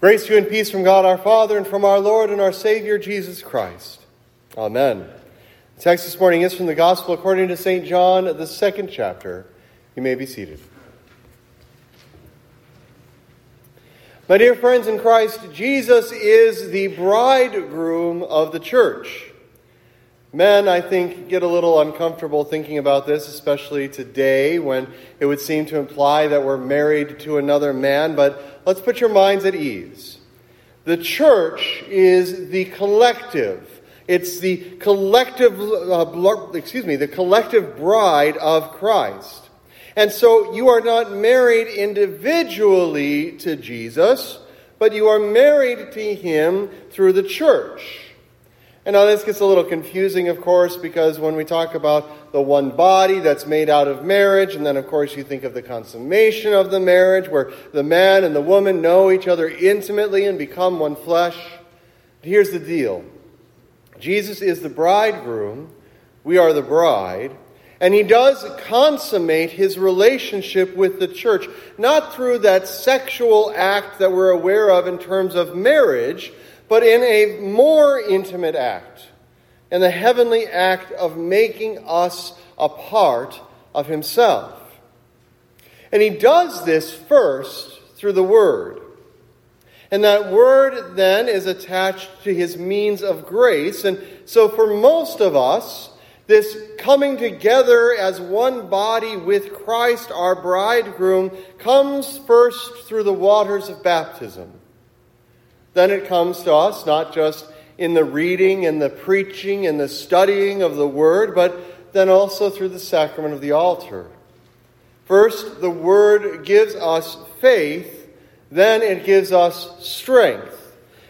Grace to you and peace from God our Father and from our Lord and our Savior Jesus Christ. Amen. The text this morning is from the Gospel according to St. John, the second chapter. You may be seated. My dear friends in Christ, Jesus is the bridegroom of the church. Men, I think, get a little uncomfortable thinking about this, especially today when it would seem to imply that we're married to another man, but let's put your minds at ease. The church is the collective. It's the collective, uh, excuse me, the collective bride of Christ. And so you are not married individually to Jesus, but you are married to him through the church. And now this gets a little confusing, of course, because when we talk about the one body that's made out of marriage, and then, of course, you think of the consummation of the marriage, where the man and the woman know each other intimately and become one flesh. Here's the deal Jesus is the bridegroom, we are the bride. And he does consummate his relationship with the church, not through that sexual act that we're aware of in terms of marriage, but in a more intimate act, in the heavenly act of making us a part of Himself. And He does this first through the Word. And that Word then is attached to His means of grace. And so for most of us, this coming together as one body with Christ, our bridegroom, comes first through the waters of baptism. Then it comes to us not just in the reading and the preaching and the studying of the Word, but then also through the sacrament of the altar. First, the Word gives us faith, then it gives us strength.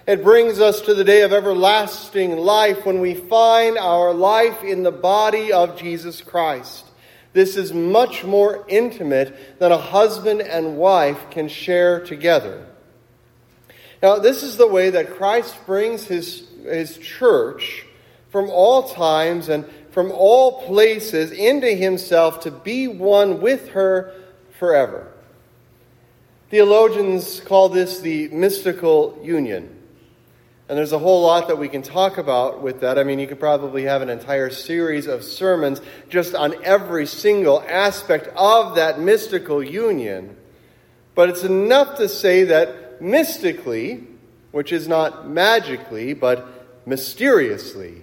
It brings us to the day of everlasting life when we find our life in the body of Jesus Christ. This is much more intimate than a husband and wife can share together. Now, this is the way that Christ brings his, his church from all times and from all places into himself to be one with her forever. Theologians call this the mystical union. And there's a whole lot that we can talk about with that. I mean, you could probably have an entire series of sermons just on every single aspect of that mystical union. But it's enough to say that mystically, which is not magically, but mysteriously.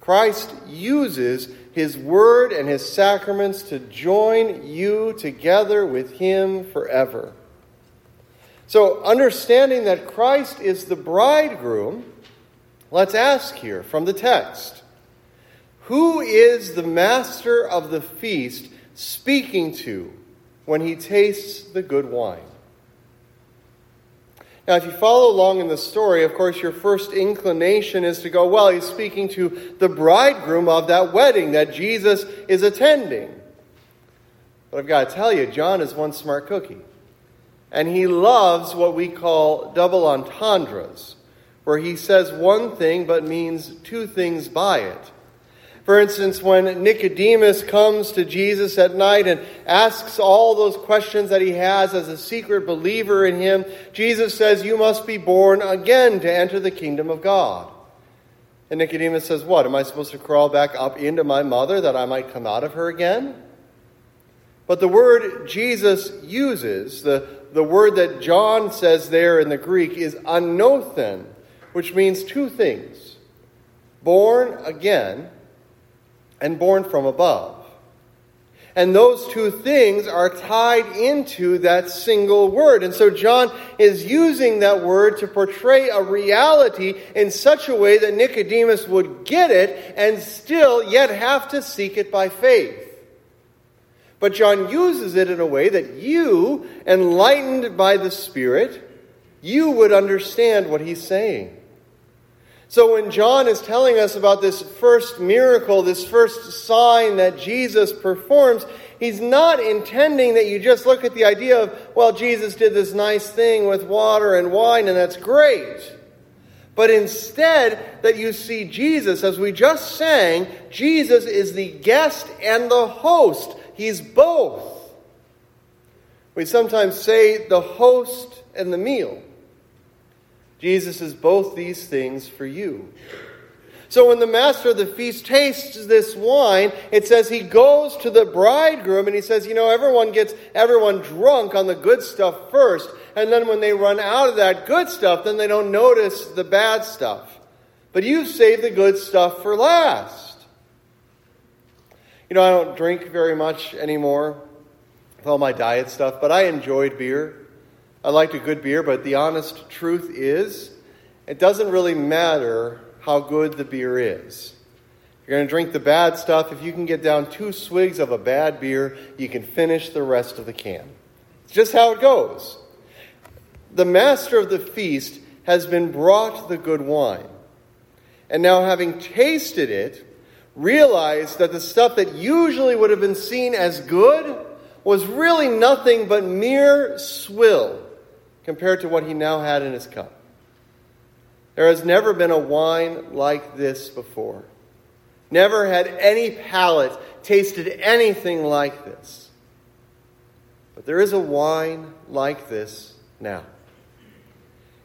Christ uses his word and his sacraments to join you together with him forever. So, understanding that Christ is the bridegroom, let's ask here from the text Who is the master of the feast speaking to when he tastes the good wine? Now, if you follow along in the story, of course, your first inclination is to go, well, he's speaking to the bridegroom of that wedding that Jesus is attending. But I've got to tell you, John is one smart cookie. And he loves what we call double entendres, where he says one thing but means two things by it. For instance, when Nicodemus comes to Jesus at night and asks all those questions that he has as a secret believer in him, Jesus says, You must be born again to enter the kingdom of God. And Nicodemus says, What? Am I supposed to crawl back up into my mother that I might come out of her again? But the word Jesus uses, the, the word that John says there in the Greek, is anothen, which means two things born again and born from above. And those two things are tied into that single word. And so John is using that word to portray a reality in such a way that Nicodemus would get it and still yet have to seek it by faith. But John uses it in a way that you, enlightened by the Spirit, you would understand what he's saying. So when John is telling us about this first miracle, this first sign that Jesus performs, he's not intending that you just look at the idea of, well, Jesus did this nice thing with water and wine, and that's great. But instead, that you see Jesus, as we just sang, Jesus is the guest and the host. He's both. We sometimes say the host and the meal. Jesus is both these things for you. So when the master of the feast tastes this wine, it says he goes to the bridegroom and he says, You know, everyone gets everyone drunk on the good stuff first. And then when they run out of that good stuff, then they don't notice the bad stuff. But you save the good stuff for last. You know, I don't drink very much anymore with all my diet stuff, but I enjoyed beer. I liked a good beer, but the honest truth is, it doesn't really matter how good the beer is. You're going to drink the bad stuff. If you can get down two swigs of a bad beer, you can finish the rest of the can. It's just how it goes. The master of the feast has been brought the good wine. And now, having tasted it, realized that the stuff that usually would have been seen as good was really nothing but mere swill compared to what he now had in his cup. There has never been a wine like this before. Never had any palate tasted anything like this. But there is a wine like this now.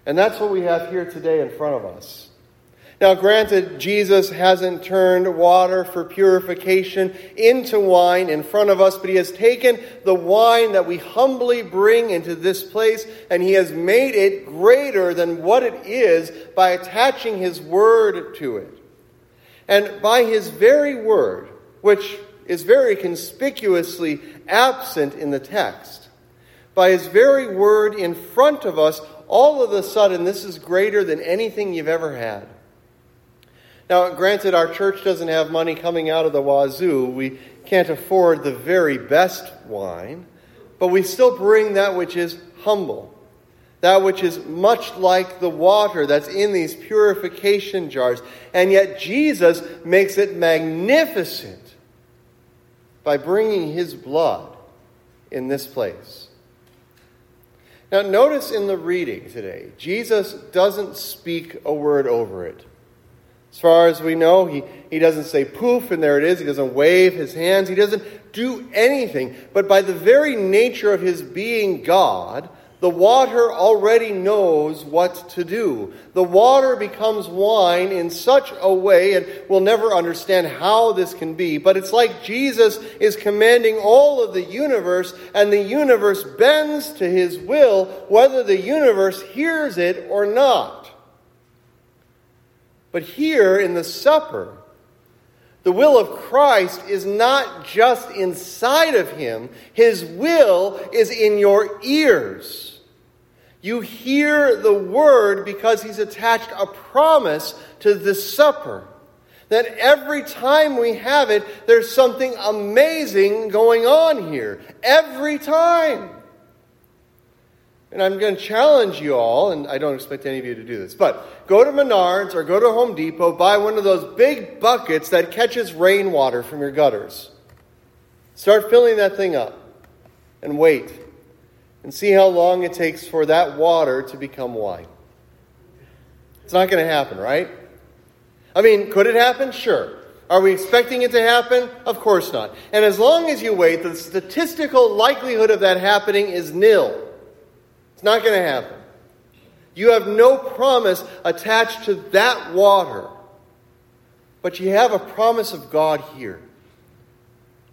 And that's what we have here today in front of us. Now, granted, Jesus hasn't turned water for purification into wine in front of us, but he has taken the wine that we humbly bring into this place and he has made it greater than what it is by attaching his word to it. And by his very word, which is very conspicuously absent in the text, by his very word in front of us, all of a sudden, this is greater than anything you've ever had. Now, granted, our church doesn't have money coming out of the wazoo. We can't afford the very best wine, but we still bring that which is humble, that which is much like the water that's in these purification jars. And yet, Jesus makes it magnificent by bringing his blood in this place. Now, notice in the reading today, Jesus doesn't speak a word over it. As far as we know, he, he doesn't say poof and there it is. He doesn't wave his hands. He doesn't do anything. But by the very nature of his being God, the water already knows what to do. The water becomes wine in such a way, and we'll never understand how this can be, but it's like Jesus is commanding all of the universe, and the universe bends to his will, whether the universe hears it or not. But here in the supper, the will of Christ is not just inside of him, his will is in your ears. You hear the word because he's attached a promise to the supper. That every time we have it, there's something amazing going on here. Every time. And I'm going to challenge you all, and I don't expect any of you to do this, but go to Menards or go to Home Depot, buy one of those big buckets that catches rainwater from your gutters. Start filling that thing up and wait and see how long it takes for that water to become wine. It's not going to happen, right? I mean, could it happen? Sure. Are we expecting it to happen? Of course not. And as long as you wait, the statistical likelihood of that happening is nil. It's not going to happen. You have no promise attached to that water, but you have a promise of God here.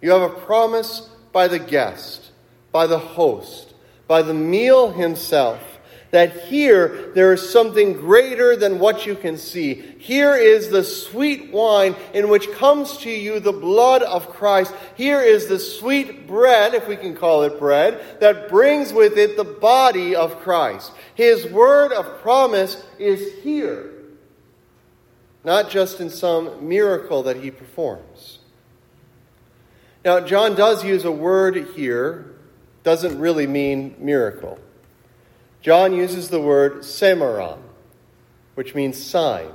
You have a promise by the guest, by the host, by the meal himself that here there is something greater than what you can see. Here is the sweet wine in which comes to you the blood of Christ. Here is the sweet bread, if we can call it bread, that brings with it the body of Christ. His word of promise is here, not just in some miracle that he performs. Now, John does use a word here, doesn't really mean miracle. John uses the word semeion, which means sign.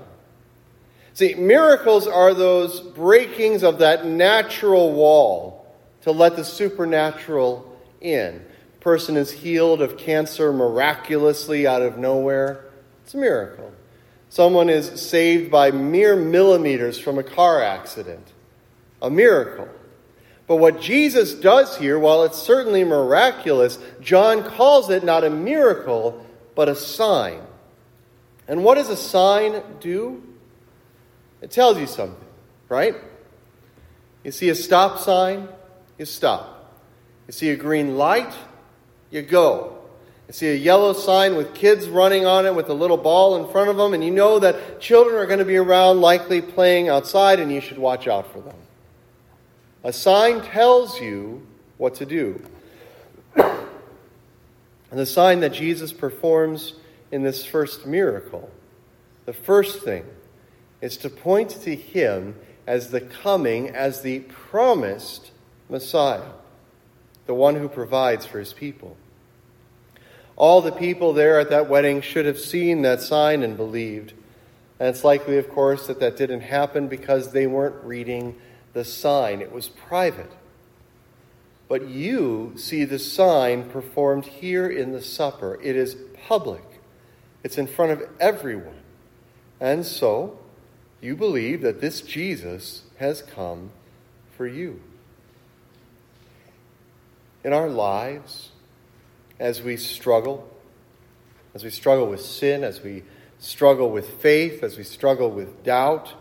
See, miracles are those breakings of that natural wall to let the supernatural in. Person is healed of cancer miraculously out of nowhere. It's a miracle. Someone is saved by mere millimeters from a car accident. A miracle. But what Jesus does here, while it's certainly miraculous, John calls it not a miracle, but a sign. And what does a sign do? It tells you something, right? You see a stop sign, you stop. You see a green light, you go. You see a yellow sign with kids running on it with a little ball in front of them, and you know that children are going to be around, likely playing outside, and you should watch out for them. A sign tells you what to do. and the sign that Jesus performs in this first miracle, the first thing, is to point to him as the coming, as the promised Messiah, the one who provides for his people. All the people there at that wedding should have seen that sign and believed. And it's likely, of course, that that didn't happen because they weren't reading the sign, it was private. But you see the sign performed here in the supper. It is public, it's in front of everyone. And so, you believe that this Jesus has come for you. In our lives, as we struggle, as we struggle with sin, as we struggle with faith, as we struggle with doubt,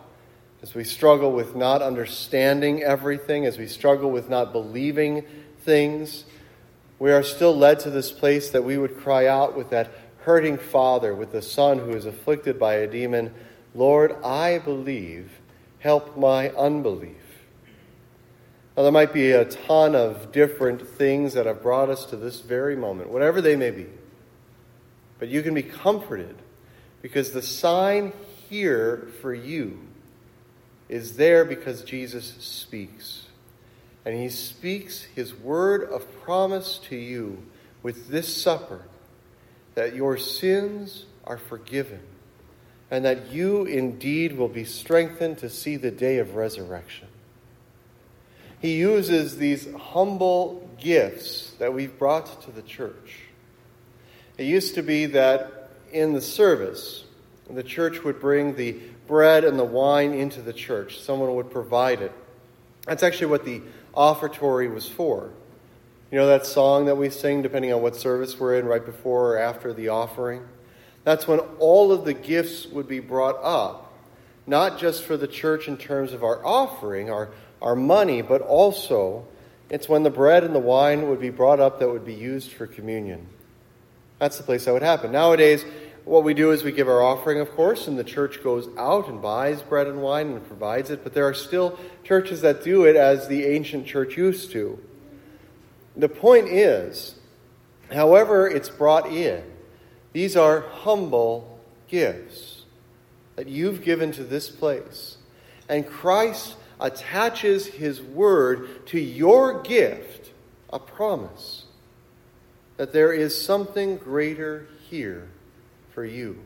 as we struggle with not understanding everything, as we struggle with not believing things, we are still led to this place that we would cry out with that hurting father, with the son who is afflicted by a demon Lord, I believe, help my unbelief. Now, there might be a ton of different things that have brought us to this very moment, whatever they may be. But you can be comforted because the sign here for you is there because Jesus speaks. And he speaks his word of promise to you with this supper that your sins are forgiven and that you indeed will be strengthened to see the day of resurrection. He uses these humble gifts that we've brought to the church. It used to be that in the service, the church would bring the bread and the wine into the church. Someone would provide it. That's actually what the offertory was for. You know that song that we sing, depending on what service we're in, right before or after the offering? That's when all of the gifts would be brought up, not just for the church in terms of our offering, our, our money, but also it's when the bread and the wine would be brought up that would be used for communion. That's the place that would happen. Nowadays, what we do is we give our offering, of course, and the church goes out and buys bread and wine and provides it, but there are still churches that do it as the ancient church used to. The point is, however it's brought in, these are humble gifts that you've given to this place. And Christ attaches his word to your gift, a promise that there is something greater here for you.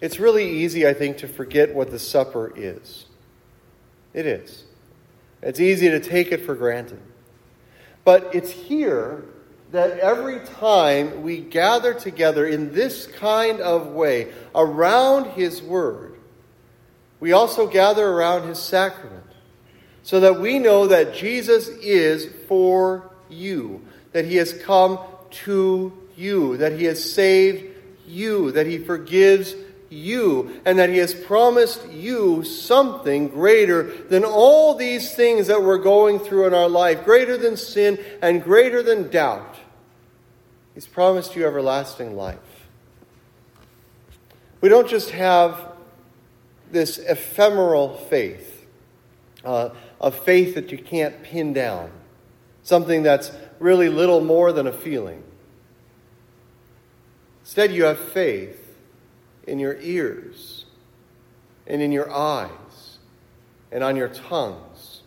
It's really easy, I think, to forget what the supper is. It is. It's easy to take it for granted. But it's here that every time we gather together in this kind of way around His Word, we also gather around His sacrament so that we know that Jesus is for you, that He has come to you, that He has saved you, that He forgives you, and that He has promised you something greater than all these things that we're going through in our life, greater than sin and greater than doubt. He's promised you everlasting life. We don't just have this ephemeral faith, uh, a faith that you can't pin down, something that's really little more than a feeling. Instead, you have faith in your ears and in your eyes and on your tongues.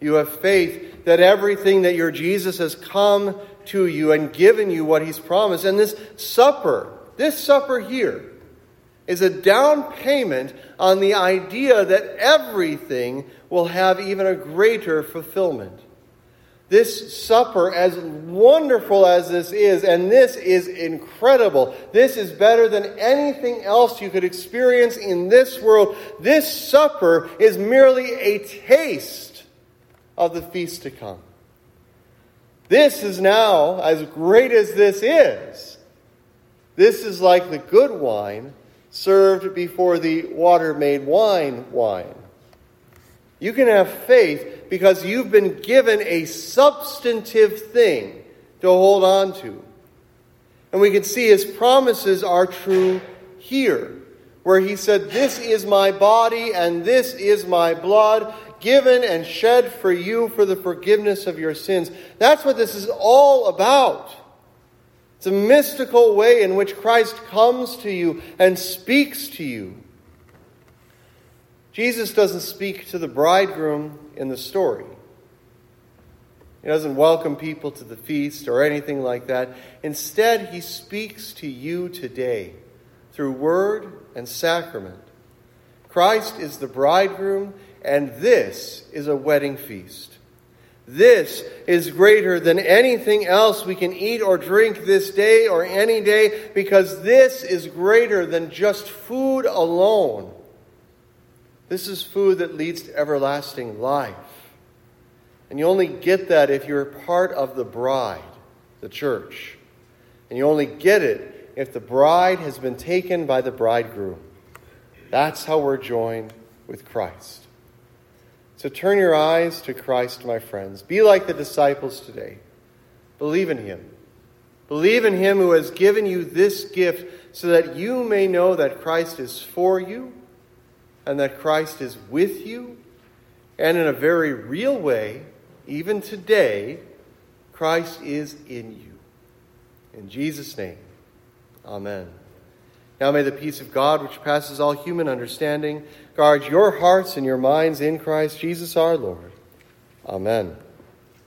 You have faith that everything that your Jesus has come to you and given you what he's promised. And this supper, this supper here, is a down payment on the idea that everything will have even a greater fulfillment. This supper, as wonderful as this is, and this is incredible, this is better than anything else you could experience in this world. This supper is merely a taste of the feast to come. This is now, as great as this is, This is like the good wine served before the water made wine wine. You can have faith because you've been given a substantive thing to hold on to. And we can see his promises are true here, where he said, This is my body and this is my blood, given and shed for you for the forgiveness of your sins. That's what this is all about. It's a mystical way in which Christ comes to you and speaks to you. Jesus doesn't speak to the bridegroom in the story. He doesn't welcome people to the feast or anything like that. Instead, he speaks to you today through word and sacrament. Christ is the bridegroom, and this is a wedding feast. This is greater than anything else we can eat or drink this day or any day because this is greater than just food alone. This is food that leads to everlasting life. And you only get that if you're part of the bride, the church. And you only get it if the bride has been taken by the bridegroom. That's how we're joined with Christ. So turn your eyes to Christ, my friends. Be like the disciples today. Believe in him. Believe in him who has given you this gift so that you may know that Christ is for you and that Christ is with you. And in a very real way, even today, Christ is in you. In Jesus' name, amen. Now may the peace of God, which passes all human understanding, guard your hearts and your minds in Christ Jesus our Lord. Amen.